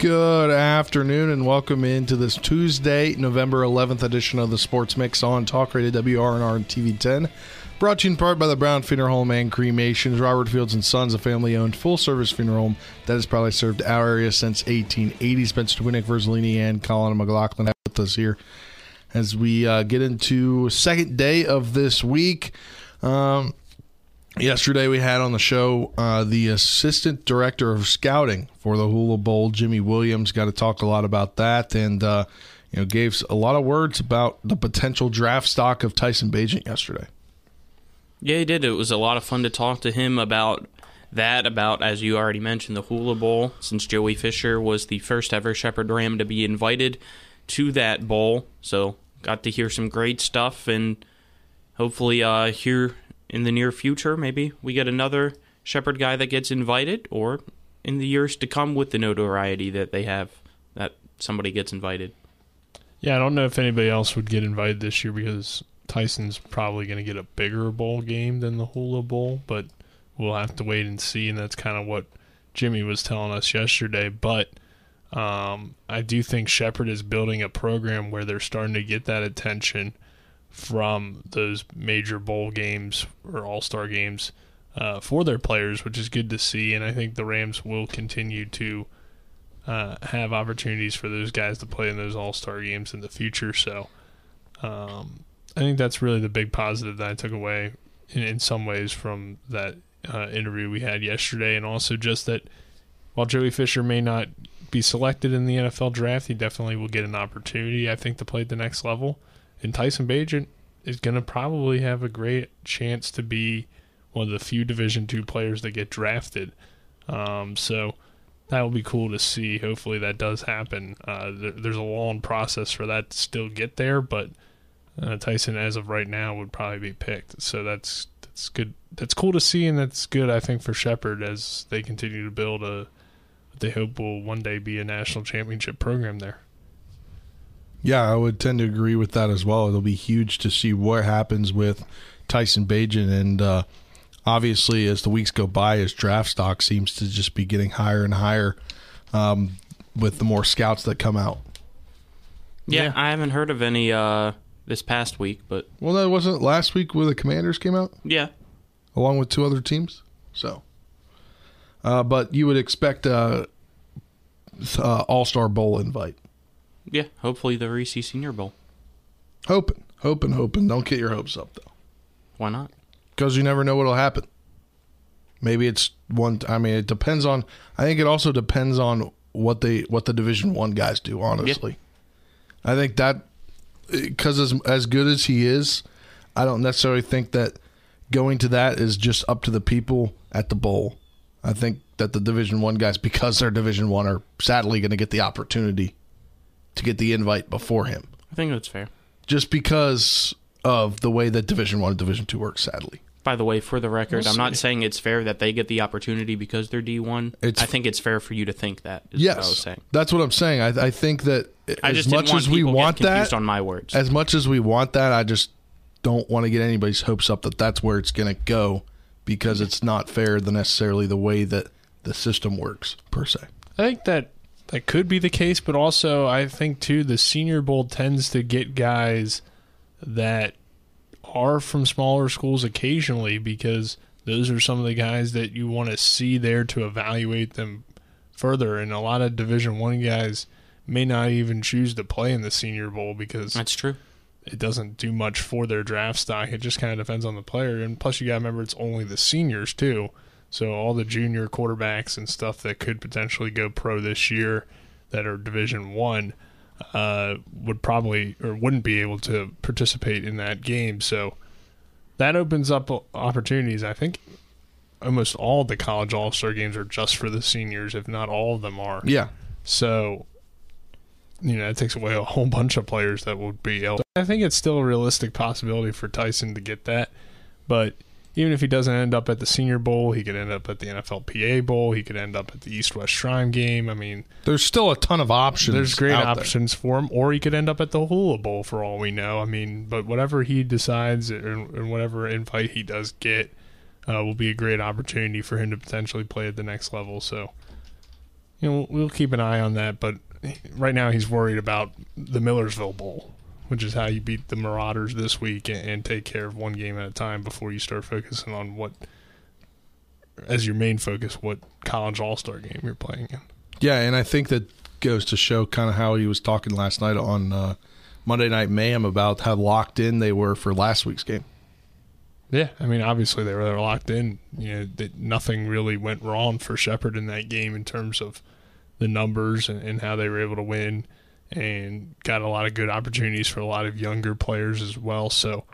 Good afternoon and welcome into this Tuesday, November 11th edition of the Sports Mix on Talk Radio WRNR and TV10. Brought to you in part by the Brown Funeral Home and Cremations. Robert Fields and Sons, a family-owned full-service funeral home that has probably served our area since 1880. Spencer Twinick, Verzolini, and Colin McLaughlin have with us here as we uh, get into second day of this week. Um, Yesterday, we had on the show uh, the assistant director of scouting for the Hula Bowl, Jimmy Williams. Got to talk a lot about that, and uh, you know, gave a lot of words about the potential draft stock of Tyson Bagent yesterday. Yeah, he did. It was a lot of fun to talk to him about that, about as you already mentioned, the Hula Bowl. Since Joey Fisher was the first ever Shepherd Ram to be invited to that bowl, so got to hear some great stuff, and hopefully, uh, hear in the near future, maybe we get another Shepherd guy that gets invited, or in the years to come with the notoriety that they have, that somebody gets invited. Yeah, I don't know if anybody else would get invited this year because Tyson's probably going to get a bigger bowl game than the Hula Bowl, but we'll have to wait and see. And that's kind of what Jimmy was telling us yesterday. But um, I do think Shepherd is building a program where they're starting to get that attention from those major bowl games or all star games uh, for their players, which is good to see. And I think the Rams will continue to uh, have opportunities for those guys to play in those all star games in the future. So um, I think that's really the big positive that I took away in, in some ways from that uh, interview we had yesterday. And also just that while Joey Fisher may not be selected in the NFL draft, he definitely will get an opportunity, I think, to play at the next level. And Tyson Bagent is going to probably have a great chance to be one of the few Division two players that get drafted. Um, so that will be cool to see. Hopefully that does happen. Uh, there, there's a long process for that to still get there, but uh, Tyson, as of right now, would probably be picked. So that's that's good. That's cool to see, and that's good, I think, for Shepherd as they continue to build a. What they hope will one day be a national championship program there. Yeah, I would tend to agree with that as well. It'll be huge to see what happens with Tyson Bagent, and uh, obviously, as the weeks go by, his draft stock seems to just be getting higher and higher um, with the more scouts that come out. Yeah, yeah. I haven't heard of any uh, this past week, but well, that wasn't last week where the Commanders came out. Yeah, along with two other teams. So, uh, but you would expect a, a All Star Bowl invite. Yeah, hopefully the Reese Senior Bowl. Hoping, hoping, hoping. Don't get your hopes up though. Why not? Because you never know what'll happen. Maybe it's one. I mean, it depends on. I think it also depends on what they what the Division One guys do. Honestly, yeah. I think that because as as good as he is, I don't necessarily think that going to that is just up to the people at the bowl. I think that the Division One guys, because they're Division One, are sadly going to get the opportunity to get the invite before him. I think that's fair. Just because of the way that Division One and Division Two works, sadly. By the way, for the record, we'll I'm not saying it's fair that they get the opportunity because they're D1. It's, I think it's fair for you to think that. yes, what I was saying. that's what I'm saying. I, I think that I as much as we want that, on my words, as much as we want that, I just don't want to get anybody's hopes up that that's where it's going to go because it's not fair the necessarily the way that the system works per se. I think that that could be the case, but also I think too the Senior Bowl tends to get guys that are from smaller schools occasionally because those are some of the guys that you want to see there to evaluate them further. And a lot of Division One guys may not even choose to play in the Senior Bowl because that's true. It doesn't do much for their draft stock. It just kind of depends on the player. And plus, you got to remember it's only the seniors too. So all the junior quarterbacks and stuff that could potentially go pro this year that are Division One uh, would probably or wouldn't be able to participate in that game. So that opens up opportunities. I think almost all the college all star games are just for the seniors, if not all of them are. Yeah. So you know, that takes away a whole bunch of players that would be able. I think it's still a realistic possibility for Tyson to get that, but even if he doesn't end up at the Senior Bowl, he could end up at the NFLPA Bowl. He could end up at the East West Shrine game. I mean, there's still a ton of options. There's great options there. for him, or he could end up at the Hula Bowl for all we know. I mean, but whatever he decides and whatever invite he does get, uh, will be a great opportunity for him to potentially play at the next level. So, you know, we'll keep an eye on that. But right now, he's worried about the Millersville Bowl which is how you beat the Marauders this week and, and, take care of one game at a time before you start focusing on what, as your main focus, what college all star game you're playing in. Yeah, and I think that goes to show kind of how he was talking last night on uh, Monday Night Mayhem about how locked in they were for last week's game. Yeah, I mean, obviously they were locked in. You know, that nothing really went wrong for Shepherd in that game in terms of the numbers and, and how they were able to win and got a lot of good opportunities for a lot of younger players as well. So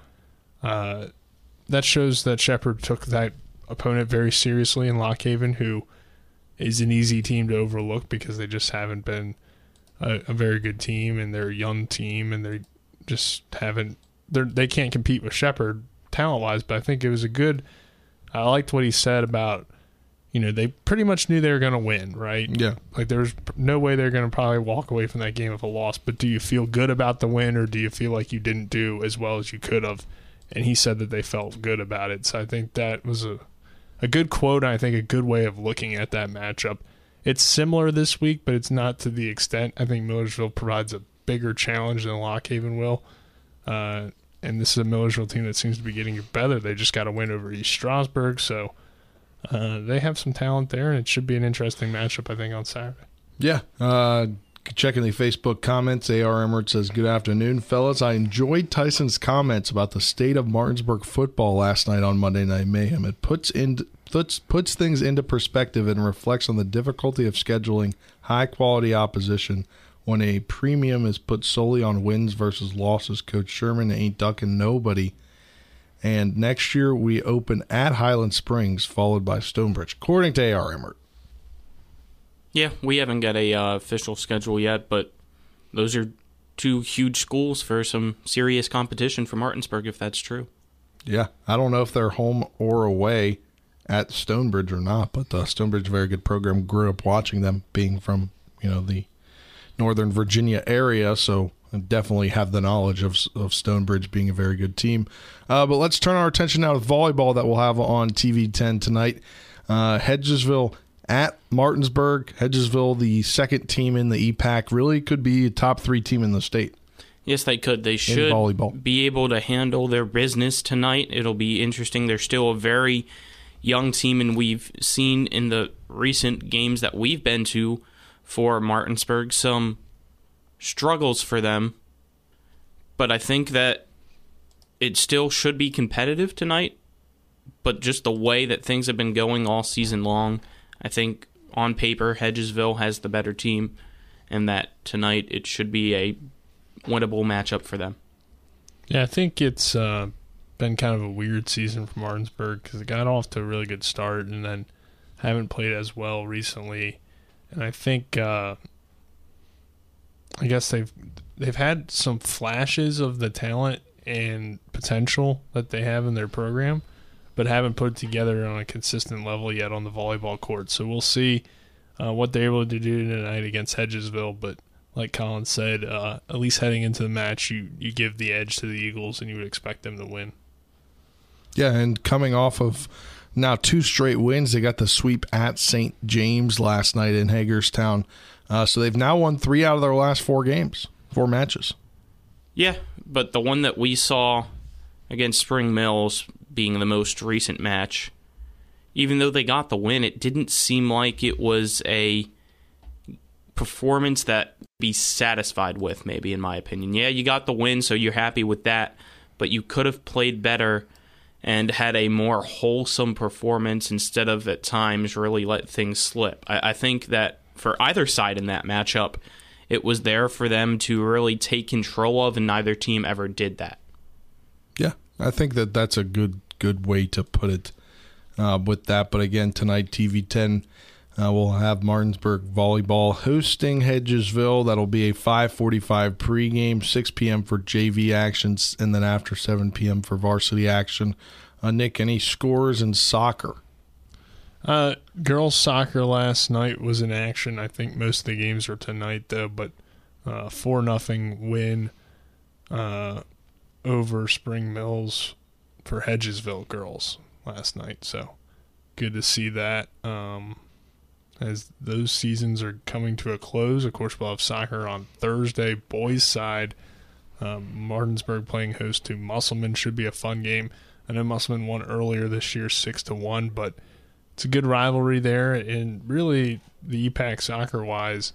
uh, that shows that Shepherd took that opponent very seriously in Lock Haven, who is an easy team to overlook because they just haven't been a, a very good team and they're a young team and they just haven't they they can't compete with Shepherd talent wise. But I think it was a good. I liked what he said about you know, they pretty much knew they were going to win, right? Yeah. Like there's no way they're going to probably walk away from that game with a loss. But do you feel good about the win, or do you feel like you didn't do as well as you could have? And he said that they felt good about it. So I think that was a a good quote. And I think a good way of looking at that matchup. It's similar this week, but it's not to the extent. I think Millersville provides a bigger challenge than Lock Haven will. Uh, and this is a Millersville team that seems to be getting better. They just got a win over East Stroudsburg, so uh, they have some talent there, and it should be an interesting matchup, I think, on Saturday. Yeah. Uh, checking the Facebook comments, AR Emmert says, Good afternoon, fellas. I enjoyed Tyson's comments about the state of Martinsburg football last night on Monday Night Mayhem. It puts in puts, puts things into perspective and reflects on the difficulty of scheduling high quality opposition when a premium is put solely on wins versus losses. Coach Sherman ain't ducking nobody and next year we open at Highland Springs, followed by Stonebridge, according to AR Emmert. Yeah, we haven't got a uh, official schedule yet, but those are two huge schools for some serious competition for Martinsburg, if that's true. Yeah, I don't know if they're home or away at Stonebridge or not, but uh, Stonebridge, very good program. Grew up watching them, being from you know the Northern Virginia area, so definitely have the knowledge of, of Stonebridge being a very good team. Uh, but let's turn our attention now to volleyball that we'll have on TV 10 tonight. Uh, Hedgesville at Martinsburg. Hedgesville, the second team in the EPAC, really could be a top three team in the state. Yes, they could. They should be able to handle their business tonight. It'll be interesting. They're still a very young team, and we've seen in the recent games that we've been to for Martinsburg some struggles for them, but I think that it still should be competitive tonight. But just the way that things have been going all season long, I think on paper Hedgesville has the better team, and that tonight it should be a winnable matchup for them. Yeah, I think it's uh, been kind of a weird season for Martinsburg because it got off to a really good start and then haven't played as well recently. And I think uh, I guess they've they've had some flashes of the talent and potential that they have in their program, but haven't put it together on a consistent level yet on the volleyball court. So we'll see uh, what they're able to do tonight against Hedgesville. But like Colin said, uh, at least heading into the match, you you give the edge to the Eagles, and you would expect them to win. Yeah, and coming off of now two straight wins, they got the sweep at St. James last night in Hagerstown. Uh, so they've now won three out of their last four games, four matches. Yeah, but the one that we saw against Spring Mills being the most recent match, even though they got the win, it didn't seem like it was a performance that be satisfied with maybe in my opinion. Yeah, you got the win so you're happy with that, but you could have played better and had a more wholesome performance instead of at times really let things slip. I, I think that for either side in that matchup. It was there for them to really take control of, and neither team ever did that. Yeah, I think that that's a good good way to put it uh, with that. But again, tonight TV ten Uh, we'll have Martinsburg volleyball hosting Hedgesville. That'll be a 5:45 pregame, 6 p.m. for JV actions, and then after 7 p.m. for varsity action. Uh, Nick, any scores in soccer? Uh, girls soccer last night was in action. I think most of the games are tonight though, but uh, four nothing win uh, over Spring Mills for Hedgesville girls last night. So good to see that. Um, as those seasons are coming to a close, of course, we'll have soccer on Thursday. Boys side, um, Martinsburg playing host to Musselman should be a fun game. I know Musselman won earlier this year, six to one, but it's a good rivalry there, and really the EPAC soccer wise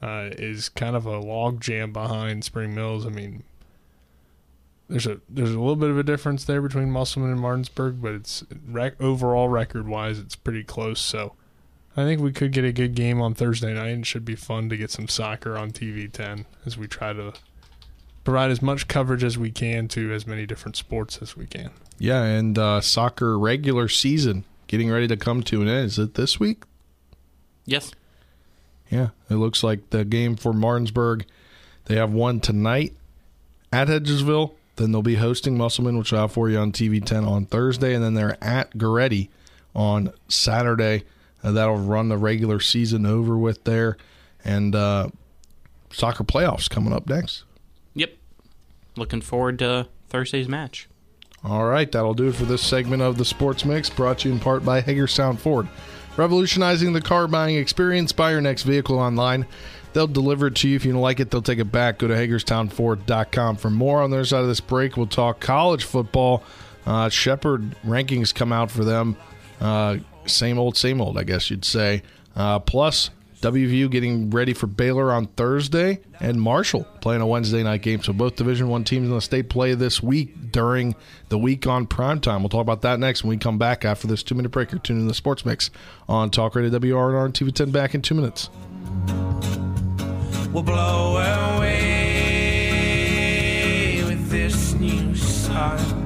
uh, is kind of a log jam behind Spring Mills. I mean, there's a there's a little bit of a difference there between Musselman and Martinsburg, but it's rec- overall record wise, it's pretty close. So I think we could get a good game on Thursday night, and it should be fun to get some soccer on TV 10 as we try to provide as much coverage as we can to as many different sports as we can. Yeah, and uh, soccer regular season getting ready to come to an end. Is it this week? Yes. Yeah, it looks like the game for Martinsburg. They have one tonight at Hedgesville. Then they'll be hosting Musselman, which I'll have for you on TV 10 on Thursday. And then they're at Goretti on Saturday. Uh, that'll run the regular season over with there. And uh, soccer playoffs coming up next. Yep. Looking forward to Thursday's match. All right, that'll do it for this segment of the Sports Mix, brought to you in part by Hagerstown Ford. Revolutionizing the car buying experience. Buy your next vehicle online. They'll deliver it to you. If you don't like it, they'll take it back. Go to HagerstownFord.com for more. On the other side of this break, we'll talk college football. Uh, Shepherd rankings come out for them. Uh, same old, same old, I guess you'd say. Uh, plus, WVU getting ready for Baylor on Thursday, and Marshall playing a Wednesday night game. So both Division One teams in the state play this week during the week on prime time. We'll talk about that next when we come back after this two minute break. You're tuning in the Sports Mix on Talk Radio WRNR and TV 10 back in two minutes. will blow away with this new sun.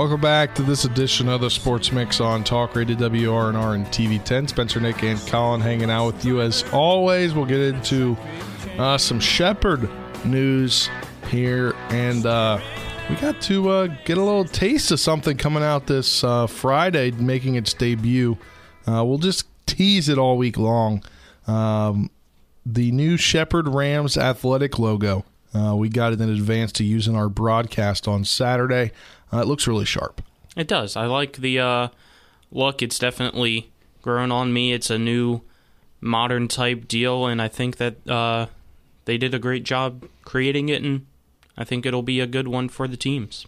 Welcome back to this edition of the Sports Mix on Talk Radio WRNR and TV 10. Spencer, Nick, and Colin hanging out with you as always. We'll get into uh, some Shepherd news here, and uh, we got to uh, get a little taste of something coming out this uh, Friday, making its debut. Uh, we'll just tease it all week long. Um, the new Shepherd Rams athletic logo. Uh, we got it in advance to use in our broadcast on Saturday. Uh, it looks really sharp. It does. I like the uh, look. It's definitely grown on me. It's a new modern type deal, and I think that uh, they did a great job creating it, and I think it'll be a good one for the teams.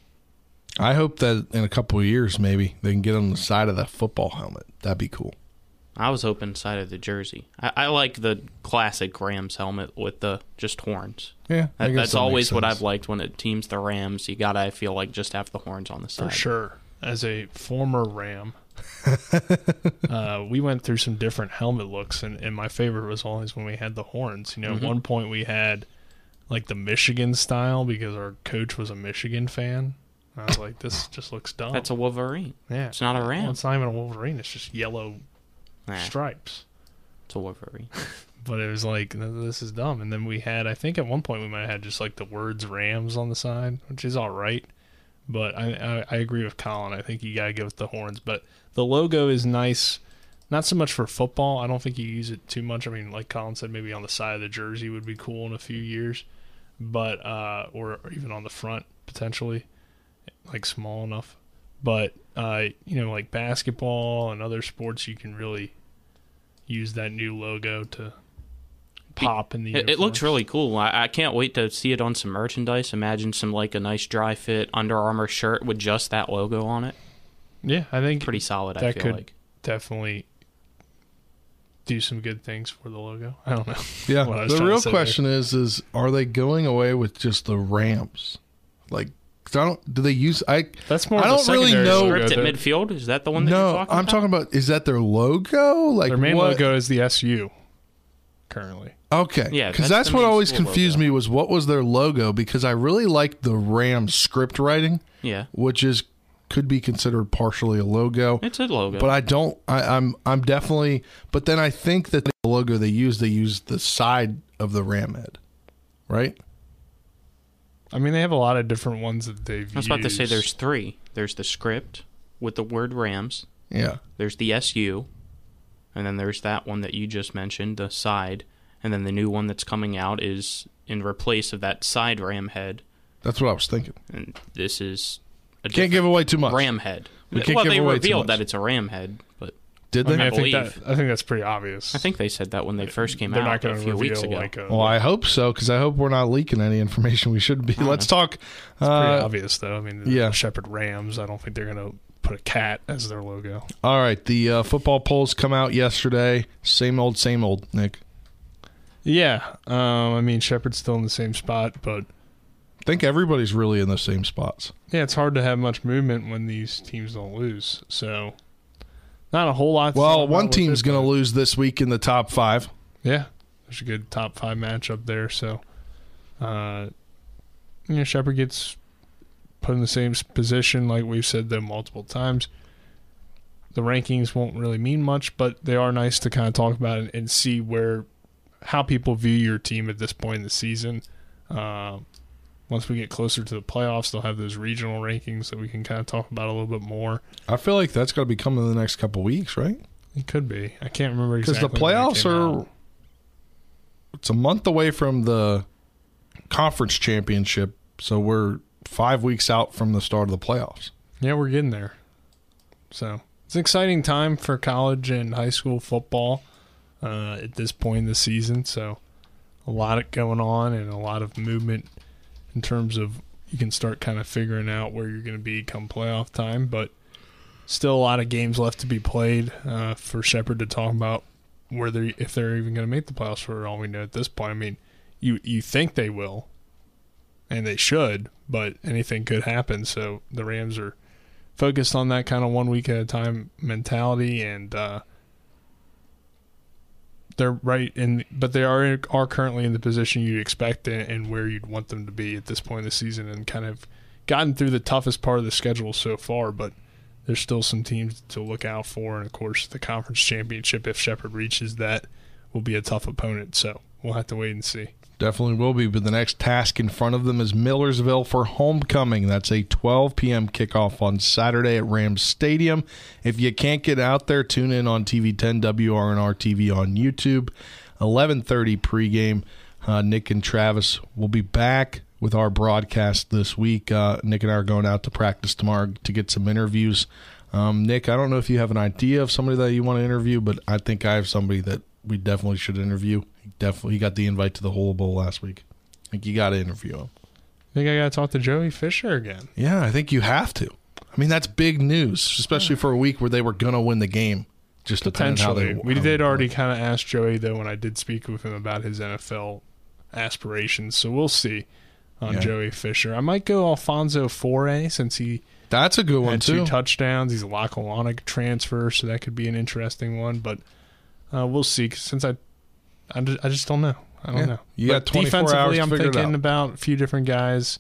I hope that in a couple of years, maybe they can get on the side of that football helmet. That'd be cool. I was hoping side of the jersey. I, I like the classic Rams helmet with the just horns. Yeah, That, that's that always what. I've liked when it teams the Rams. You gotta I feel like just have the horns on the side. For sure. As a former Ram, uh, we went through some different helmet looks, and, and my favorite was always when we had the horns. You know, Mm-hmm. at one point we had like the Michigan style because our coach was a Michigan fan. I was like, this just looks dumb. That's a Wolverine. yeah. It's not a ram. Well, it's not even a Wolverine. It's just yellow Nah, stripes. it's a Wolverine. But it was like, this is dumb. And then we had, I think at one point we might have had just like the words Rams on the side, which is all right. But I, I, I agree with Colin. I think you got to go with the horns. But the logo is nice, not so much for football. I don't think you use it too much. I mean, like Colin said, maybe on the side of the jersey would be cool in a few years, but uh, or, or even on the front potentially, like small enough. But uh, you know, like basketball and other sports, you can really use that new logo to pop in the. It, it looks really cool. I, I can't wait to see it on some merchandise. Imagine some like a nice dry fit Under Armour shirt with just that logo on it. Yeah, I think Pretty solid. I that feel could like. definitely do some good things for the logo. I don't know. Yeah. what I was The real question is is are they going away with just the ramps? Like 'cause I don't do they use I That's more. I don't really know- logo. Script at midfield is that the one that No, you're talking I'm about? talking about is that their logo? Like Their main what? logo is the SU currently. Okay. Yeah, Because that's that's, what always confused logo. me was what was their logo because I really liked the Rams script writing, Yeah, which is could be considered partially a logo. it's a logo. But I don't. I, I'm. I'm definitely. But then I think that the logo they use, they use the side of the ram head, right? I mean, they have a lot of different ones that they've. I was about to say there's three. There's the script with the word Rams. Yeah. There's the SU, and then there's that one that you just mentioned, the side, and then the new one that's coming out is in replace of that side ram head, That's what I was thinking. and this is a Can't give away too much. ram head. We can't well, give they away too revealed that it's a ram head, but Did I they? mean, I, I think believe. that I think that's pretty obvious. I think they said that when they first came they're out going a few reveal weeks ago. like a. well, I hope so because I hope we're not leaking any information we shouldn't be. Let's talk. pretty Uh, obvious though. I mean, yeah. Shepherd Rams. I don't think they're going to put a cat as their logo. all right. The uh, football polls come out yesterday. Same old, same old. Nick. Yeah, um, I mean Shepherd's still in the same spot, but I think everybody's really in the same spots. yeah, it's hard to have much movement when these teams don't lose. So, not a whole lot. Well, one team's going to lose this week in the top five. Yeah, there's a good top five matchup there. So, uh, you know, Shepherd gets put in the same position, like we've said though multiple times. The rankings won't really mean much, but they are nice to kind of talk about and, and see where how people view your team at this point in the season. Uh, once we get closer to the playoffs, they'll have those regional rankings that we can kind of talk about a little bit more. I feel like that's going to be coming in the next couple weeks, right? It could be. I can't remember Because exactly the playoffs are. out. It's a month away from the conference championship, so we're five weeks out from the start of the playoffs. Yeah, we're getting there. So it's an exciting time for college and high school football uh, at this point in the season. So a lot going on and a lot of movement in terms of you can start kind of figuring out where you're going to be come playoff time. But still a lot of games left to be played uh, for Shepherd to talk about where they if they're even going to make the playoffs for all we know at this point. I mean, you you think they will, and they should, but anything could happen. So the Rams are focused on that kind of one week at a time mentality and uh they're right in but they are are currently in the position you'd expect and, and where you'd want them to be at this point in the season and kind of gotten through the toughest part of the schedule so far but there's still some teams to look out for. And of course the conference championship if Shepherd reaches that will be a tough opponent. So we'll have to wait and see Definitely will be, but the next task in front of them is Millersville for homecoming. That's a 12 p.m. kickoff on Saturday at Rams Stadium. If you can't get out there, tune in on TV 10 WRNR TV on YouTube. 11:30 pregame. Uh, Nick and Travis will be back with our broadcast this week. Uh, Nick and I are going out to practice tomorrow to get some interviews. Um, Nick, I don't know if you have an idea of somebody that you want to interview, but I think I have somebody that we definitely should interview. He definitely he got the invite to the Hula Bowl last week. I think you got to interview him. I think I got to talk to Joey Fisher again Yeah, I think you have to. I mean, that's big news, especially for a week where they were to win the game. Just Potentially. they. we did already kind of ask Joey though when I did speak with him about his NFL aspirations, so we'll see on Yeah. Joey Fisher. I might go Alfonso Foray since he That's a good one had two too. touchdowns. He's a Lackawanna transfer, so that could be an interesting one. But uh, we'll see. Since I, I just, I just don't know. I don't Yeah. know. You But got defensively, hours I'm thinking about a few different guys.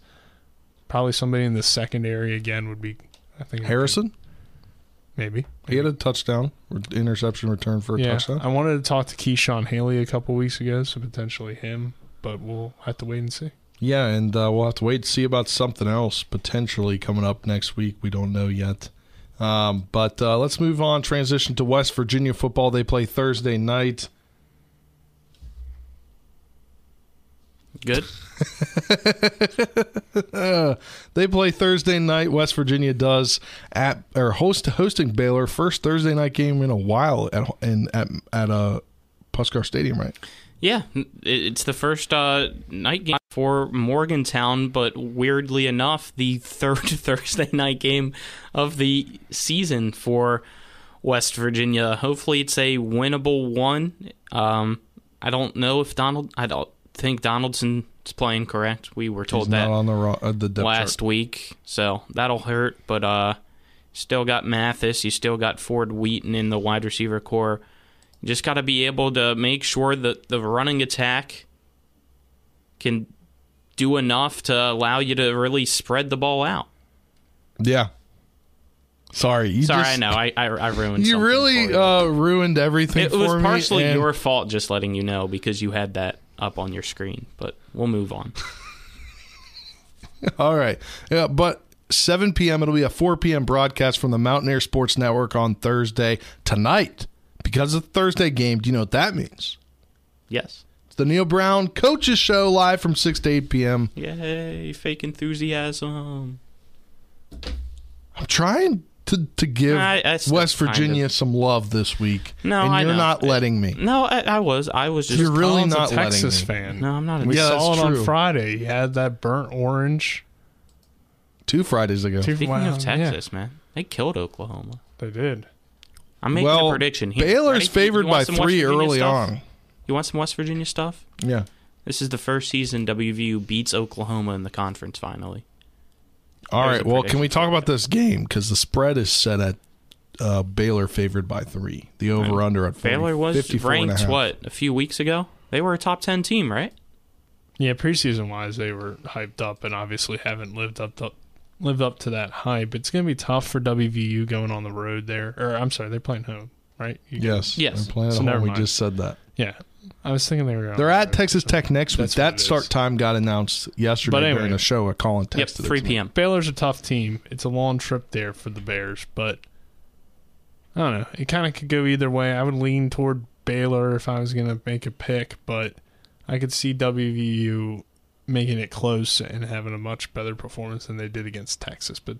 Probably somebody in the secondary again would be. I think Harrison, maybe. he had a touchdown, interception return for a Yeah, touchdown. I wanted to talk to Keyshawn Haley a couple weeks ago, so potentially him, but we'll have to wait and see. Yeah, and uh, we'll have to wait to see about something else potentially coming up next week. We don't know yet. Um, but uh, let's move on. Transition to West Virginia football. They play Thursday night. Good. They play Thursday night. West Virginia does at or host hosting Baylor first Thursday night game in a while at in at at uh, Puskar Stadium, right? Yeah, it's the first uh, night game for Morgantown, but weirdly enough, the third Thursday night game of the season for West Virginia. Hopefully, it's a winnable one. Um, I don't know if Donald. I don't think Donaldson's playing correct. We were told He's that on the ro- uh, the last chart. week, so that'll hurt. But uh, still got Mathis. You still got Ford Wheaton in the wide receiver corps. You just got to be able to make sure that the running attack can do enough to allow you to really spread the ball out. Yeah. Sorry, you Sorry, just, I know I I, I ruined. You really you. uh, ruined everything it for was partially your fault, just letting you know because you had that up on your screen. But we'll move on. All right. Yeah, but 7 p.m. It'll be a 4 p.m. broadcast from the Mountaineer Sports Network on Thursday tonight. Because of the Thursday game, do you know what that means? yes. It's the Neal Brown Coaches Show live from 6 to 8 p.m. Yay! Fake enthusiasm. I'm trying to, to give I- I still West kind Virginia of- some love this week. No, and you're know. not letting me. No, I, I was. I was just. You're really Colin's not a Texas letting me. fan. No, I'm not. A, We Yeah, saw that's it true. on Friday. He had that burnt orange. Two Fridays ago. Two- Speaking wow, of yeah, Texas, man, they killed Oklahoma. they did. I'm making well, a prediction here. Baylor's Ready? Favored by three early stuff? on. You want some West Virginia stuff? Yeah. This is the first season WVU beats Oklahoma in the conference finally. All There's right. a Well, can we talk about this game? Because the spread is set at uh, Baylor favored by three. The over under at 40, Baylor was 54 and a ranked what a few weeks ago. They were a top ten team, right? Yeah, preseason wise, they were hyped up and obviously haven't lived up to lived up to that hype. It's going to be tough for WVU going on the road there. Or I'm sorry, they're playing home, right? You Yes. Yes. They're playing at So home. never We just said that. Yeah, I was thinking they were. They're at. Texas Tech next week. That's what That it start is. time got announced yesterday But anyway. during a show. A Colin Yep, texted it three p.m. Baylor's a tough team. It's a long trip there for the Bears, but I don't know. It kind of could go either way. I would lean toward Baylor if I was going to make a pick, but I could see WVU making it close and having a much better performance than they did against Texas. But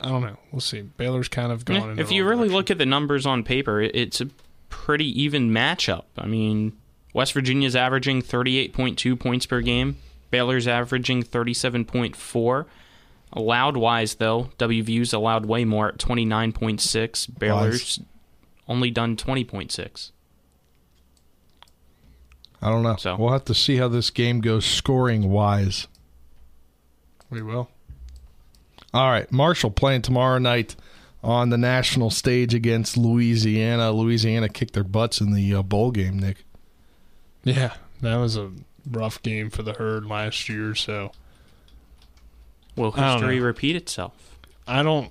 I don't know. We'll see. Baylor's kind of gone. Yeah, in if the you wrong really direction. look at the numbers on paper, it- it's a pretty even matchup. I mean, West Virginia's averaging 38.2 points per game. Baylor's averaging 37.4. Allowed wise, though, WVU's allowed way more at 29.6. Baylor's only done 20.6. I don't know. So- We'll have to see how this game goes scoring wise. we will. All right. Marshall playing tomorrow night on the national stage against Louisiana. Louisiana kicked their butts in the uh, bowl game, Nick. Yeah, that was a rough game for the herd last year. So Will history repeat itself? I don't.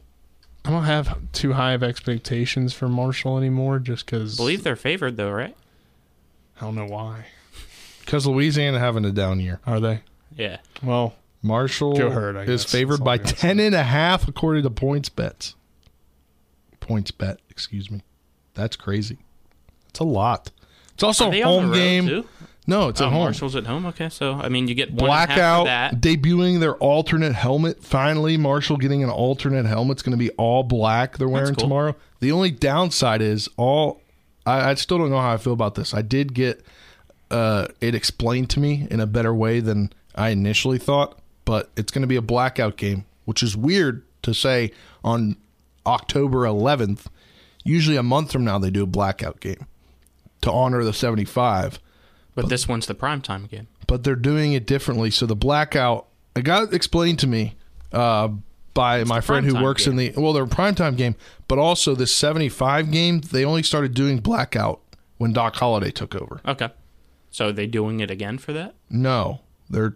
I don't have too high of expectations for Marshall anymore, just because. believe they're favored, though, right? I don't know why. Because Louisiana having a down year. Are they? Yeah. Well, Marshall Joe Hurd, I is favored by I gotta 10 and a half according to points bets. Points bet, excuse me. That's crazy. It's a lot. It's also a home game. Too? No, it's Oh, at home. Marshall's at home. Okay, so I mean, you get one and a half for Blackout debuting their alternate helmet. Finally, Marshall getting an alternate helmet. It's going to be all black. They're wearing cool. tomorrow. The only downside is all. I, I still don't know how I feel about this. I did get uh, it explained to me in a better way than I initially thought, but it's going to be a blackout game, which is weird to say on October 11th. Usually, a month from now, they do a blackout game to honor the 75 But this one's the primetime game. but they're doing it differently. So the blackout, it got explained to me uh, by my friend who primetime works in the well, they're a primetime game, but also this seventy-five game. They only started doing blackout when Doc Holliday took over. Okay. So are they doing it again for that? No, they're.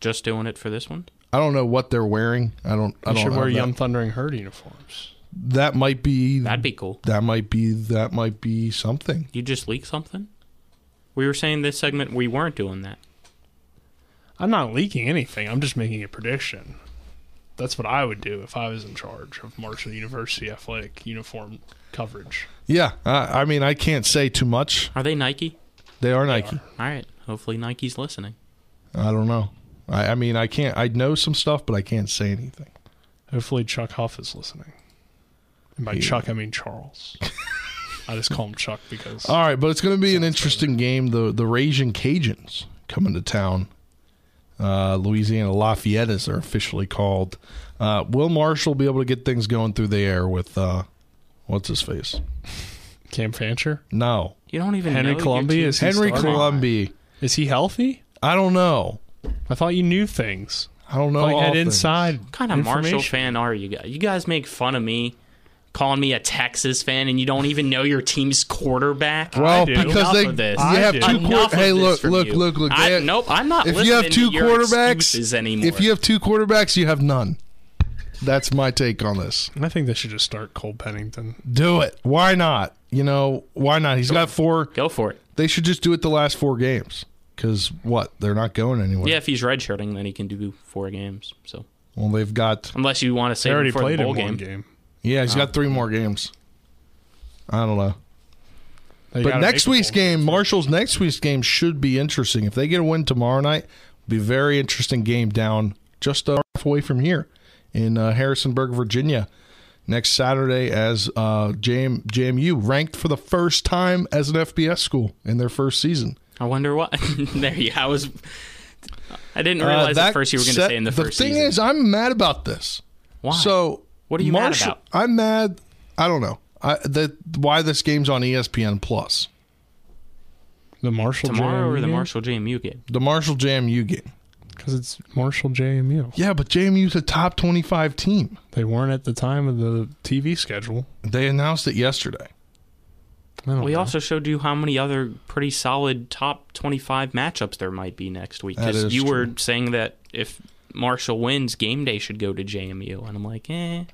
Just doing it for this one? I don't know what they're wearing. I don't. I they don't should know wear that. Young Thundering Herd uniforms. That might be. That'd be cool. That might be. That might be something. You just leak something? We were saying this segment we weren't doing that. I'm not leaking anything. I'm just making a prediction. That's what I would do if I was in charge of Marshall University athletic uniform coverage. Yeah, I, I mean, I can't say too much. Are they Nike? They are Nike. All right. Hopefully Nike's listening. I don't know. I, I mean, I can't. I know some stuff, but I can't say anything. Hopefully Chuck Huff is listening. And by Yeah. Chuck, I mean Charles. I just call him Chuck because All right, but it's going to be an interesting game. The the Raging Cajuns coming to town. Uh, Louisiana Lafayette, as they're officially called. Uh, will Marshall be able to get things going through the air with uh, what's his face? Cam Fancher, No, You don't even Henry know Columbia is he Henry Colombi. Is he healthy? I don't know. I thought you knew things. I don't know. like had inside. What kind of Marshall fan are you guys? You guys make fun of me, calling me a Texas fan, and you don't even know your team's quarterback. Well, do. because Enough they of this. you I have do. two. Enough Quar- of hey, this look, look, look, look. I- nope, I'm not If listening you have two quarterbacks anymore. if you have two quarterbacks, you have none. That's my take on this. I think they should just start Cole Pennington. Do it. Why not? You know, why not? He's got four. Go for it. They should just do it the last four games. Because what? They're not going anywhere. Yeah, if he's redshirting, then he can do four games. So Well, they've got. unless you want to They say already before played the in bowl one game. game. Yeah, he's got three more games. I don't know. They But gotta next make a week's bowl game, Marshall's next week's game should be interesting. If they get a win tomorrow night, be a very interesting game down just uh, away from here in uh, Harrisonburg, Virginia. Next Saturday, as uh, JM, JMU ranked for the first time as an FBS school in their first season. I wonder what. there you. I was. I didn't Uh, realize that at first you were going to set- say in the, the first thing season. is, I'm mad about this. Why? So What are you mad about? I'm mad. I don't know. I, that why this game's on ESPN Plus. The Marshall tomorrow or the JMU Marshall JMU game? The Marshall JMU game. because it's Marshall JMU. Yeah, but JMU's a top 25 team. They weren't at the time of the TV schedule. They announced it yesterday. We know. also showed you how many other pretty solid top 25 matchups there might be next week. Because is you were saying that if Marshall wins, game day should go to JMU. And I'm like, eh,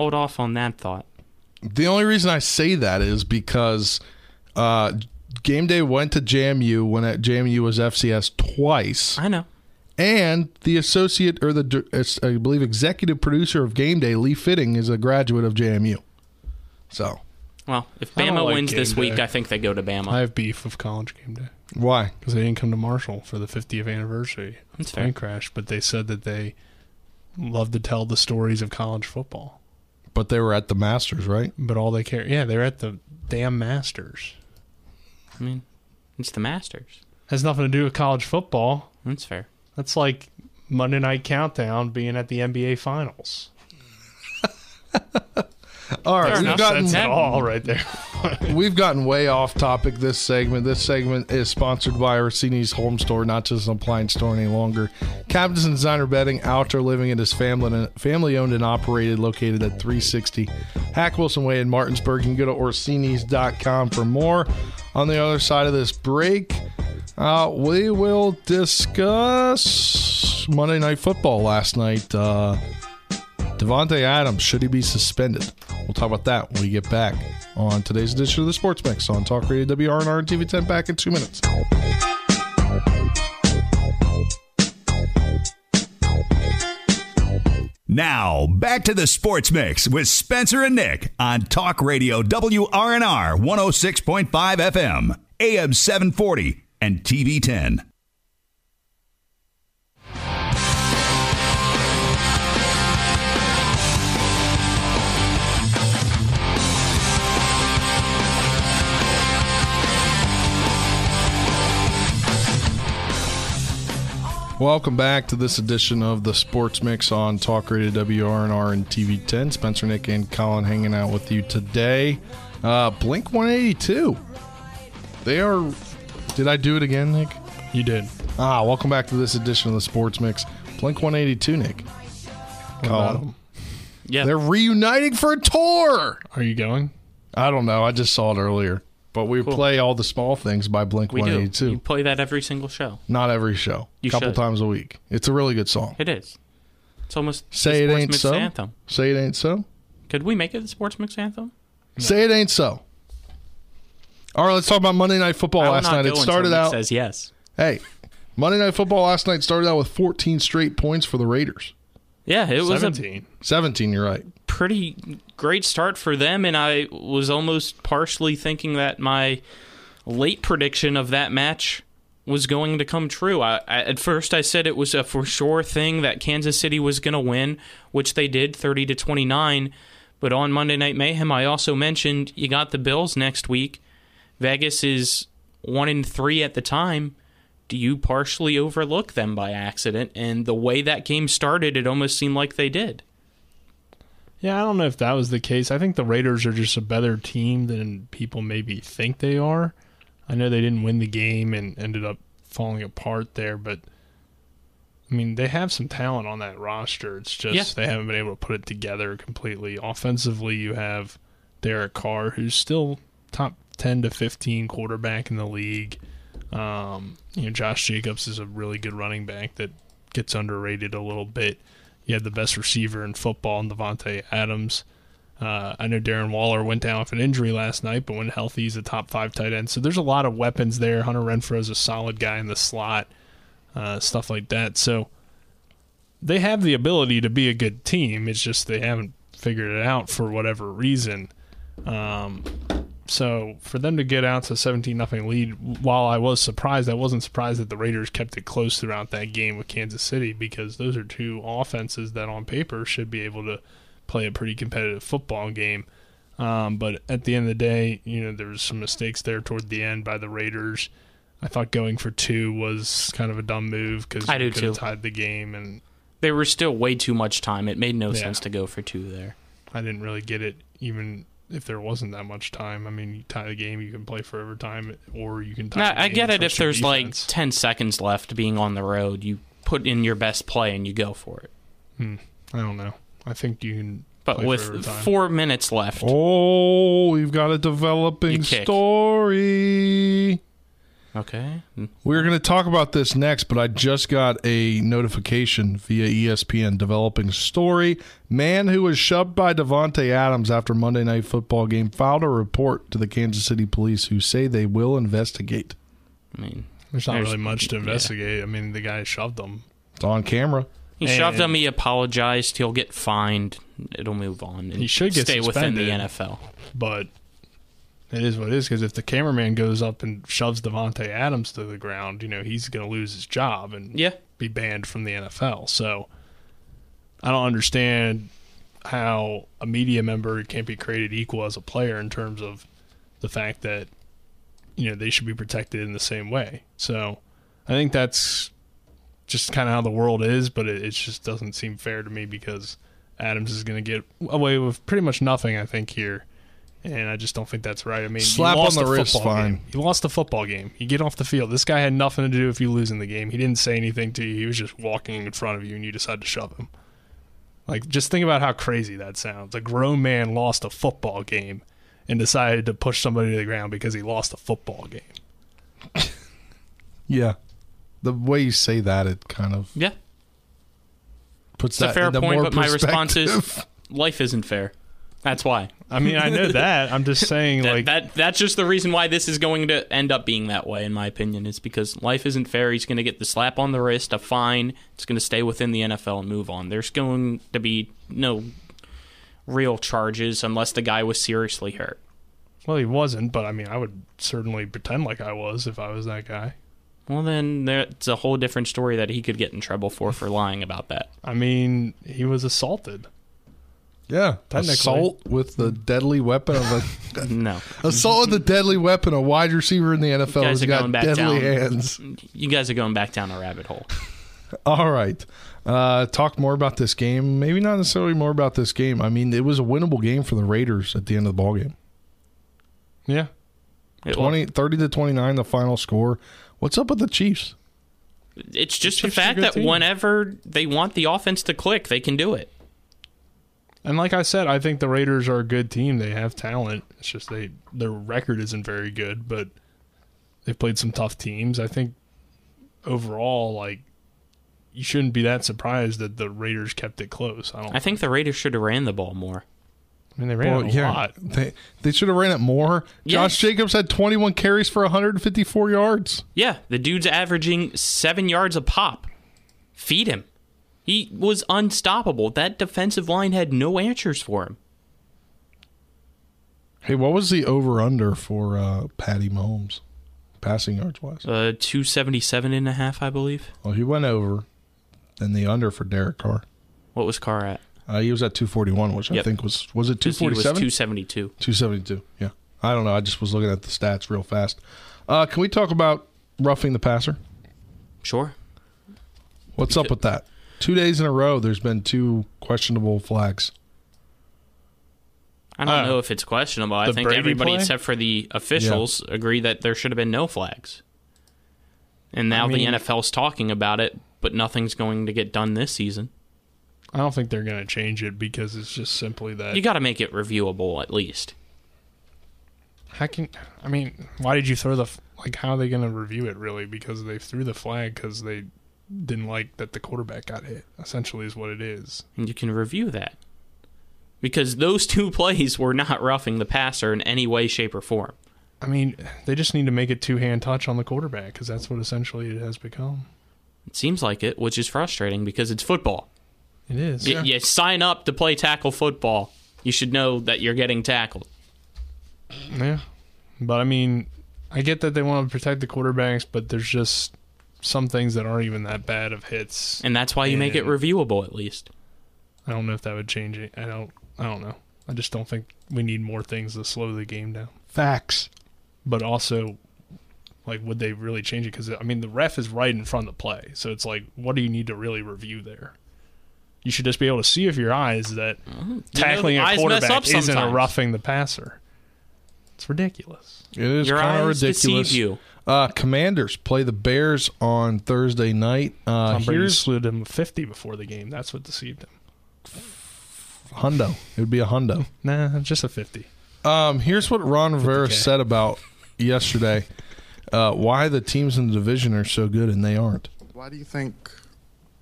hold off on that thought. The only reason I say that is because uh, game day went to JMU when at JMU was FCS twice, I know. and the associate or the I believe executive producer of game day, Lee Fitting, is a graduate of JMU. So Well, if Bama like wins this game week. I think they go to Bama. I have beef with College Game Day why? because they didn't come to Marshall for the 50th anniversary of That's the fair. plane crash, but they said that they love to tell the stories of college football. But they were at the Masters, right? But all they care, yeah, they're at the damn Masters. I mean, it's the Masters. Has nothing to do with college football. That's fair. That's like Monday Night Countdown being at the NBA Finals. All right, Fair we've enough. gotten That's it all right there. We've gotten way off topic this segment. This segment is sponsored by Orsini's Home Store, not just an appliance store any longer. Captain's and Designer Bedding, outdoor living, and is family family owned and operated, located at 360 Hack Wilson Way in Martinsburg. You can go to Orsini's.com for more. On the other side of this break, uh, we will discuss Monday Night Football last night. Uh, Davante Adams, should he be suspended? We'll talk about that when we get back on today's edition of the Sports Mix on Talk Radio WRNR and TV 10 back in two minutes. Now, back to the Sports Mix with Spencer and Nick on Talk Radio WRNR 106.5 FM, AM 740, and TV 10. Welcome back to this edition of the Sports Mix on Talk Radio WRNR and TV 10. Spencer, Nick, and Colin hanging out with you today. Uh, Blink 182. They are. Did I do it again, Nick? You did. Ah, welcome back to this edition of the Sports Mix. Blink 182, Nick. What Colin. about 'em? Yeah. They're reuniting for a tour. Are you going? I don't know. I just saw it earlier. But we Cool. play all the small things by Blink we do. 182. You play that every single show. Not every show. You A couple should. times a week. It's a really good song. It is. It's almost Say it ain't so. anthem. Say it ain't so. Could we make it the Sports Mix anthem? Say it ain't so. All right, let's talk about Monday Night Football last night. It started out. says yes. Hey, Monday Night Football last night started out with 14 straight points for the Raiders. Yeah, it was a 17. 17, you're right. pretty great start for them, and I was almost partially thinking that my late prediction of that match was going to come true. I, I, at first, I said it was a for sure thing that Kansas City was going to win, which they did, thirty to twenty nine. But on Monday Night Mayhem, I also mentioned you got the Bills next week. Vegas is one in three at the time. Do you partially overlook them by accident? And the way that game started, it almost seemed like they did. Yeah, I don't know if that was the case. I think the Raiders are just a better team than people maybe think they are. I know they didn't win the game and ended up falling apart there, but I mean, they have some talent on that roster. It's just Yeah. they haven't been able to put it together completely. Offensively, you have Derek Carr, who's still top 10 to 15 quarterback in the league. Um, you know, Josh Jacobs is a really good running back that gets underrated a little bit. You had the best receiver in football in Davante Adams. Uh, I know Darren Waller went down with an injury last night, but when healthy, he's a top five tight end. So there's a lot of weapons there. Hunter Renfrow is a solid guy in the slot, uh, stuff like that. So they have the ability to be a good team. It's just they haven't figured it out for whatever reason. Um, so for them to get out to 17 nothing lead, while I was surprised, I wasn't surprised that the Raiders kept it close throughout that game with Kansas City because those are two offenses that on paper should be able to play a pretty competitive football game. Um, but at the end of the day, you know, there was some mistakes there toward the end by the Raiders. I thought going for two was kind of a dumb move because I do could have too. tied the game, and There was still way too much time. It made no Yeah. sense to go for two there. I didn't really get it, even if there wasn't that much time. I mean, you tie the game, you can play for overtime, or you can tie. Now, I get it if there's like 10 seconds left being on the road. You put in your best play and you go for it. Hmm. I don't know. I think you can. But with four minutes left, Oh, we've got a developing story. Okay. Hmm. We're going to talk about this next, but I just got a notification via ESPN developing story. Man who was shoved by Davante Adams after Monday Night Football game filed a report to the Kansas City Police, who say they will investigate. I mean, There's not There's- really much to yeah. investigate. I mean, the guy shoved them. It's on camera. he shoved And- him. He apologized. He'll get fined. It'll move on. And He should get stay within the. NFL. but it is what it is because if the cameraman goes up and shoves Davante Adams to the ground, you know he's going to lose his job and Yeah. be banned from the NFL. So I don't understand how a media member can't be created equal as a player in terms of the fact that you know they should be protected in the same way. So I think that's just kind of how the world is, but it, it just doesn't seem fair to me because Adams is going to get away with pretty much nothing. I think here. And I just don't think that's right. I mean, Slap lost on the a wrist, football fine. game. You lost the football game. You get off the field. This guy had nothing to do if you lose in the game. He didn't say anything to you. He was just walking in front of you, and you decided to shove him. Like, just think about how crazy that sounds. A grown man lost a football game and decided to push somebody to the ground because he lost a football game. Yeah. The way you say that, it kind of Yeah. puts It's a that fair into point, more but my response is life isn't fair. That's why. I mean, I know that. I'm just saying, That, like, that that's just the reason why this is going to end up being that way, in my opinion, is because life isn't fair. He's going to get the slap on the wrist, a fine. It's going to stay within the NFL and move on. There's going to be no real charges unless the guy was seriously hurt. well, he wasn't, but I mean, I would certainly pretend like I was if I was that guy. Well, then that's a whole different story that he could get in trouble for for lying about that. I mean, he was assaulted. Yeah. Technically. Assault with the deadly weapon of a No, assault with the deadly weapon. A wide receiver in the NFL has got going back deadly down. hands. you guys are going back down a rabbit hole. All right. Uh, talk more about this game. Maybe not necessarily more about this game. I mean, it was a winnable game for the Raiders at the end of the ball game. Yeah. It- 20, 30 to 29 the final score. What's up with the Chiefs? It's just the Chiefs are a fact that team. whenever they want the offense to click, they can do it. And like I said, I think the Raiders are a good team. They have talent. It's just they their record isn't very good, but they've played some tough teams. I think overall, like you shouldn't be that surprised that the Raiders kept it close. I don't. I think the Raiders should have ran the ball more. I mean, they ran Well, a yeah, lot. they they should have ran it more. Yes. Josh Jacobs had 21 carries for 154 yards. Yeah, the dude's averaging seven yards a pop. Feed him. He was unstoppable. That defensive line had no answers for him. Hey, what was the over under for uh, Patty Mahomes, passing yards wise? Uh, 277 and a half, I believe. Well, he went over, and the under for Derek Carr. What was Carr at? Uh, he was at 241, which I think was was it He was 247? 272. 272. Yeah. I don't know. I just was looking at the stats real fast. Uh, can we talk about roughing the passer? Sure. What's up with that? Two days in a row, there's been two questionable flags. I don't Uh, know if it's questionable. I think Brady everybody play? except for the officials agree that there should have been no flags. And now mean- the NFL's talking about it, but nothing's going to get done this season. I don't think they're going to change it because it's just simply that. You got to make it reviewable at least. How can I mean? Why did you throw the f- like? How are they going to review it really? Because they threw the flag because they didn't like that the quarterback got hit. Essentially, is what it is. And you can review that. Because those two plays were not roughing the passer in any way, shape, or form. I mean, they just need to make it two hand touch on the quarterback because that's what essentially it has become. It seems like it, which is frustrating because it's football. It is. Y- You sign up to play tackle football. You should know that you're getting tackled. Yeah. But I mean, I get that they want to protect the quarterbacks, but there's just some things that aren't even that bad of hits. And that's why you make it reviewable at least. I don't know if that would change it. I don't. I don't know. I just don't think we need more things to slow the game down. Facts. But also, like, would they really change it? Because I mean, the ref is right in front of the play, so it's like, what do you need to really review there? You should just be able to see with your eyes that mm-hmm. tackling the a quarterback up isn't a roughing the passer. It's ridiculous. It is kind of ridiculous. deceive you. Uh, Commanders play the Bears on Thursday night. Uh, Tom Brady here's slewed him 50 before the game. That's what deceived him. Hundo. It would be a Hundo. Nah, just a 50. Um, here's what Ron Rivera 50K. said about yesterday. Uh, why the teams in the division are so good and they aren't. Why do you think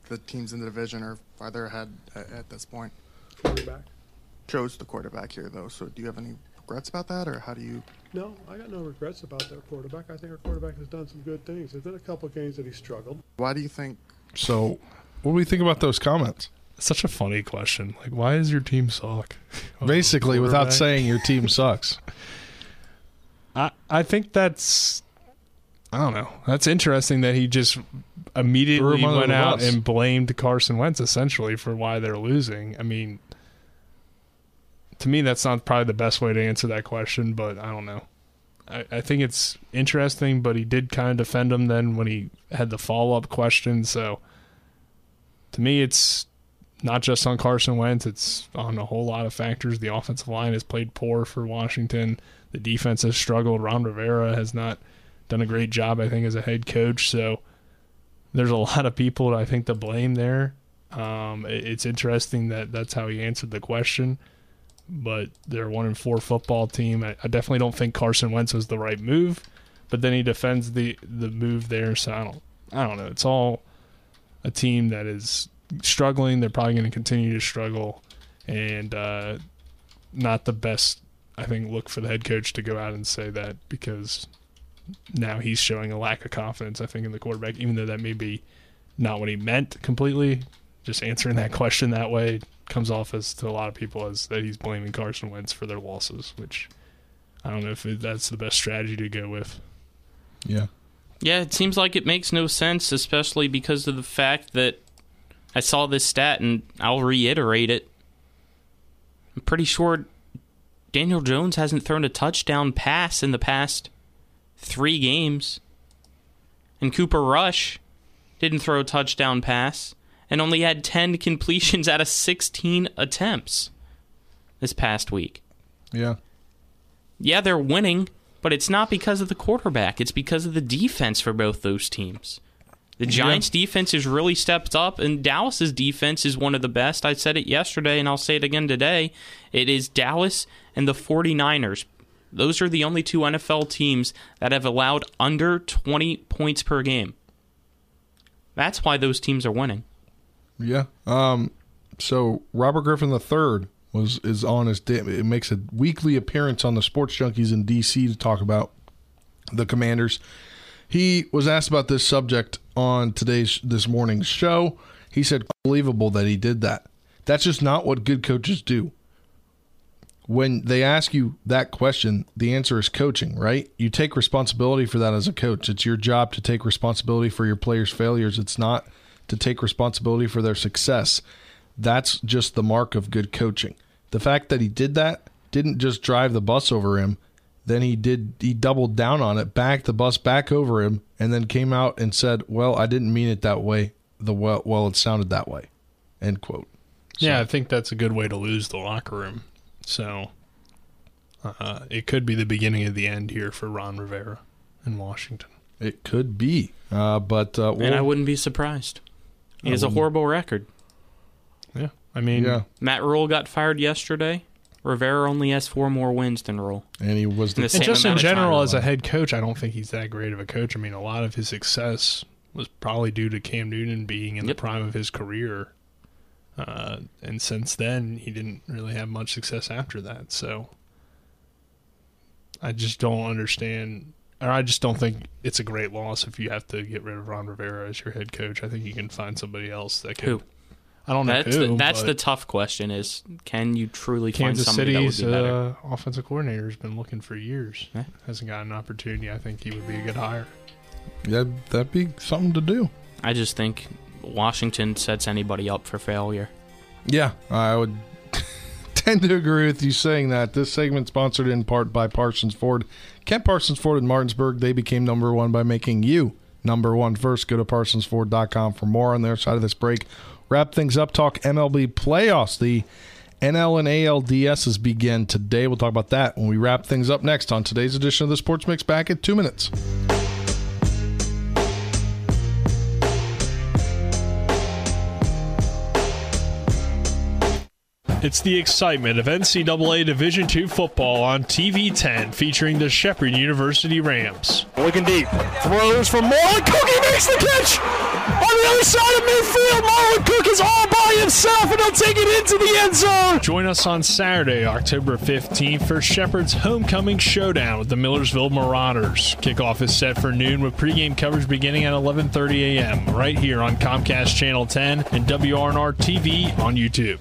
the teams in the division are farther ahead at, at this point? quarterback. Chose the quarterback here, though. So, do you have any regrets about that, or how do you? No, I got no regrets about their quarterback. I think our quarterback has done some good things. There's been a couple of games that he struggled. Why do you think? So, what do we think about those comments? Such a funny question. Like, why is your team suck? Oh, Basically, without saying your team sucks. I, I think that's I don't know. That's interesting that he just immediately went out and blamed Carson Wentz essentially for why they're losing. I mean, to me, that's not probably the best way to answer that question, but I don't know. I, I think it's interesting, but he did kind of defend him then when he had the follow up question. So to me, it's not just on Carson Wentz, it's on a whole lot of factors. The offensive line has played poor for Washington. The defense has struggled. Ron Rivera has not done a great job, I think, as a head coach. So there's a lot of people I think to blame there. Um, it- it's interesting that that's how he answered the question. But they're one in four football team. I, I definitely don't think Carson Wentz was the right move. But then he defends the the move there. So I don't I don't know. It's all a team that is struggling. They're probably going to continue to struggle, and uh, not the best. I think look for the head coach to go out and say that because now he's showing a lack of confidence. I think in the quarterback, even though that may be not what he meant completely. Just answering that question that way comes off as to a lot of people as that he's blaming Carson Wentz for their losses, which I don't know if that's the best strategy to go with. Yeah. Yeah, it seems like it makes no sense, especially because of the fact that I saw this stat and I'll reiterate it. I'm pretty sure Daniel Jones hasn't thrown a touchdown pass in the past three games. And Cooper Rush didn't throw a touchdown pass and only had 10 completions out of 16 attempts this past week. Yeah. Yeah, they're winning, but it's not because of the quarterback. It's because of the defense for both those teams. The Giants' defense has really stepped up, and Dallas's defense is one of the best. I said it yesterday, and I'll say it again today. It is Dallas and the 49ers. Those are the only two NFL teams that have allowed under 20 points per game. That's why those teams are winning. Yeah. Um. So Robert Griffin III was is on his. It makes a weekly appearance on the Sports Junkies in D.C. to talk about the Commanders. He was asked about this subject on today's this morning's show. He said, "Unbelievable that he did that. That's just not what good coaches do." When they ask you that question, the answer is coaching, right? You take responsibility for that as a coach. It's your job to take responsibility for your players' failures. It's not to take responsibility for their success. That's just the mark of good coaching. The fact that he did that didn't just drive the bus over him. Then he did he doubled down on it, backed the bus back over him, and then came out and said, "Well, I didn't mean it that way. The well, well it sounded that way." End quote. Yeah, I think that's a good way to lose the locker room. So uh, it could be the beginning of the end here for Ron Rivera in Washington. It could be, uh, but uh, and I wouldn't be surprised. He I has a horrible record. Yeah, I mean, yeah, Matt Rhule got fired yesterday. Rivera only has four more wins than Rhule. and he was the the same and just in amount of time. general, as a head coach, I don't think he's that great of a coach. I mean, a lot of his success was probably due to Cam Newton being in Yep. the prime of his career. Uh, and since then, he didn't really have much success after that. So I just don't understand, or I just don't think it's a great loss if you have to get rid of Ron Rivera as your head coach. I think you can find somebody else that can. Who? I don't know That's who. the, that's the tough question: is can you truly Kansas find somebody City's that would be better? uh, offensive coordinator has been looking for years. Yeah. Hasn't gotten an opportunity. I think he would be a good hire. yeah, that'd be something to do. I just think Washington sets anybody up for failure. Yeah, I would tend to agree with you saying that. This segment sponsored in part by Parsons Ford. Kent Parsons Ford in Martinsburg. They became number one by making you number one first. Go to parsonsford.com for more on their side of this break. Wrap things up. Talk MLB playoffs. The NL and ALDSs begin today. We'll talk about that when we wrap things up next on today's edition of the Sports Mix. Back at two minutes. It's the excitement of NCAA Division II football on TV 10 featuring the Shepherd University Rams. Looking deep. Throws for Marlon Cook. He makes the catch on the other side of midfield. Marlon Cook is all by himself, and he'll take it into the end zone. Join us on Saturday, October 15th for Shepherd's homecoming showdown with the Millersville Marauders. Kickoff is set for noon with pregame coverage beginning at 11:30 a.m. right here on Comcast Channel 10 and WRNR TV on YouTube.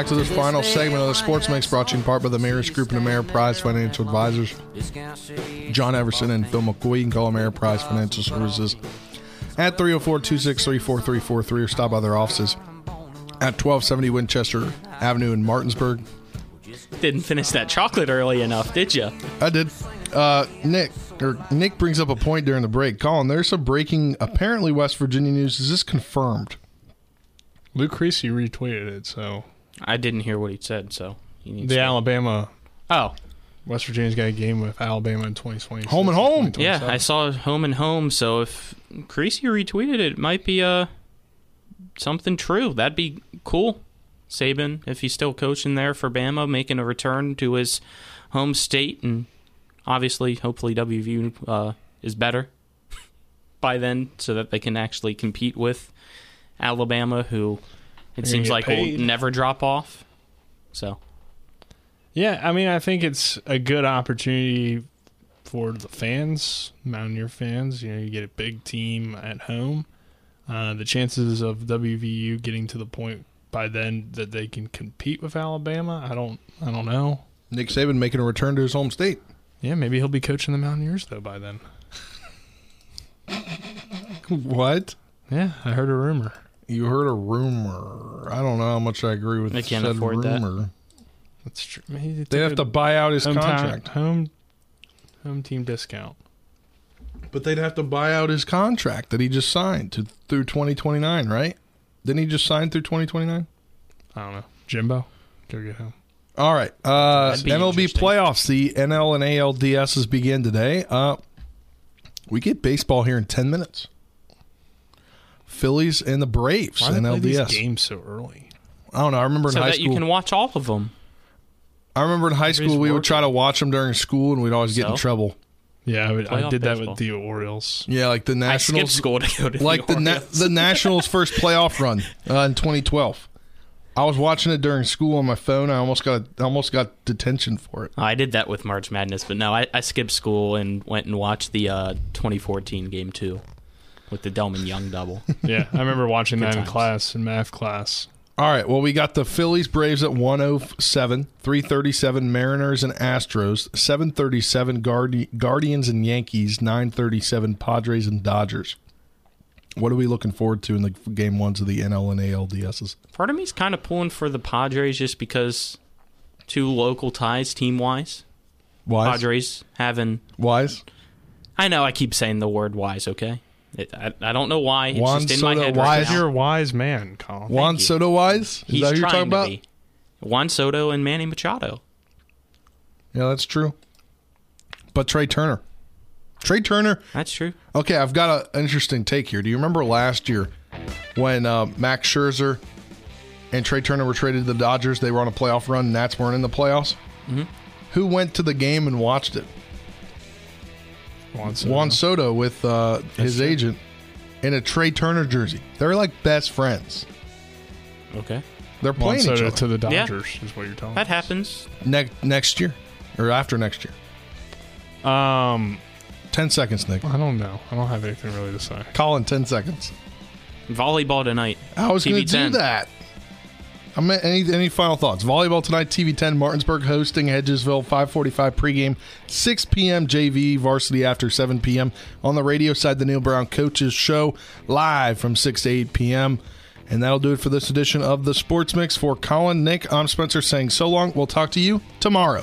Back to this final segment of the Sports Mix brought to you in part by the Maris Group and Ameriprise Financial Advisors. John Everson and Phil McCoy. You can call Ameriprise Financial Services at 304 263 4343 or stop by their offices at 1270 Winchester Avenue in Martinsburg. Didn't finish that chocolate early enough, did you? I did. Uh, Nick or Nick brings up a point during the break. Colin, there's some breaking apparently West Virginia news. Is this confirmed? Luke Creasy retweeted it, so I didn't hear what he said, so he needs the to- Alabama Oh, West Virginia's got a game with Alabama in 2020. Home and home. yeah, I saw home and home. So if Creasy retweeted it, it might be uh something true. That'd be cool. Saban, if he's still coaching there for Bama, making a return to his home state, and obviously, hopefully, WVU uh, is better by then, so that they can actually compete with Alabama, who it seems like paid. will never drop off. So Yeah, I mean, I think it's a good opportunity for the fans, Mountaineer fans. You know, you get a big team at home. Uh, the chances of WVU getting to the point by then that they can compete with Alabama, I don't, I don't know. Nick Saban making a return to his home state. Yeah, maybe he'll be coaching the Mountaineers though by then. What? Yeah, I heard a rumor. You heard a rumor. I don't know how much I agree with They can't said afford that. That's true. Maybe They have to buy out his home contract. home home team discount. But they'd have to buy out his contract that he just signed to through 2029, right? Didn't he just sign through 2029? I don't know. Jimbo, go get him. All right. Uh, MLB playoffs. The NL and ALDSs begin today. Uh, we get baseball here in 10 minutes. Phillies and the Braves. Why do they play these games so early? I don't know. I remember in so high that school. you can watch all of them. I remember in high school we would try to watch them during school and we'd always get in trouble. Yeah, I, would, I Playoff did that with the Orioles. Yeah, like the Nationals. I skipped school to go to like the the na- Orioles. the Nationals' first playoff run uh, in 2012. I was watching it during school on my phone. I almost got I almost got detention for it. I did that with March Madness, but no, I, I skipped school and went and watched the uh, 2014 game two with the Delmon Young double. Yeah, I remember watching Good that in times. class, in math class. All right. Well, we got the Phillies Braves at 107, 337 Mariners and Astros, 737 Guardi- Guardians and Yankees, 937 Padres and Dodgers. What are we looking forward to in the game ones of the NL and ALDSs? Part of me's kind of pulling for the Padres just because two local ties team wise. Wise. Padres having Wise. I know I keep saying the word wise, okay? It, I, I don't know why. It's Juan just in my Soto head wise. right now. You're a wise man, Colin. Juan you. Soto Wise. Is He's that who you're trying talking to about? be. Juan Soto and Manny Machado. Yeah, that's true. But Trey Turner. Trey Turner. That's true. Okay, I've got a- an interesting take here. Do you remember last year when uh, Max Scherzer and Trey Turner were traded to the Dodgers? They were on a playoff run. and Nats weren't in the playoffs. Mhm. Who went to the game and watched it? Juan Soto. Juan Soto with uh, his true. agent in a Trey Turner jersey. They're like best friends. Okay. They're Juan playing each other to the Yeah. Dodgers is what you're telling me. That happens. next next year or after next year. Um, Ten seconds, Nick. I don't know. I don't have anything really to say. Colin, ten seconds. Volleyball tonight. I was going to do that. I mean, any any final thoughts? Volleyball tonight, TV ten, Martinsburg hosting Hedgesville, five forty five pregame, six p.m. JV varsity after seven p.m. on the radio side. The Neal Brown Coaches Show live from six to eight p.m. And that'll do it for this edition of the Sports Mix. For Colin, Nick, I'm Spencer saying so long. We'll talk to you tomorrow.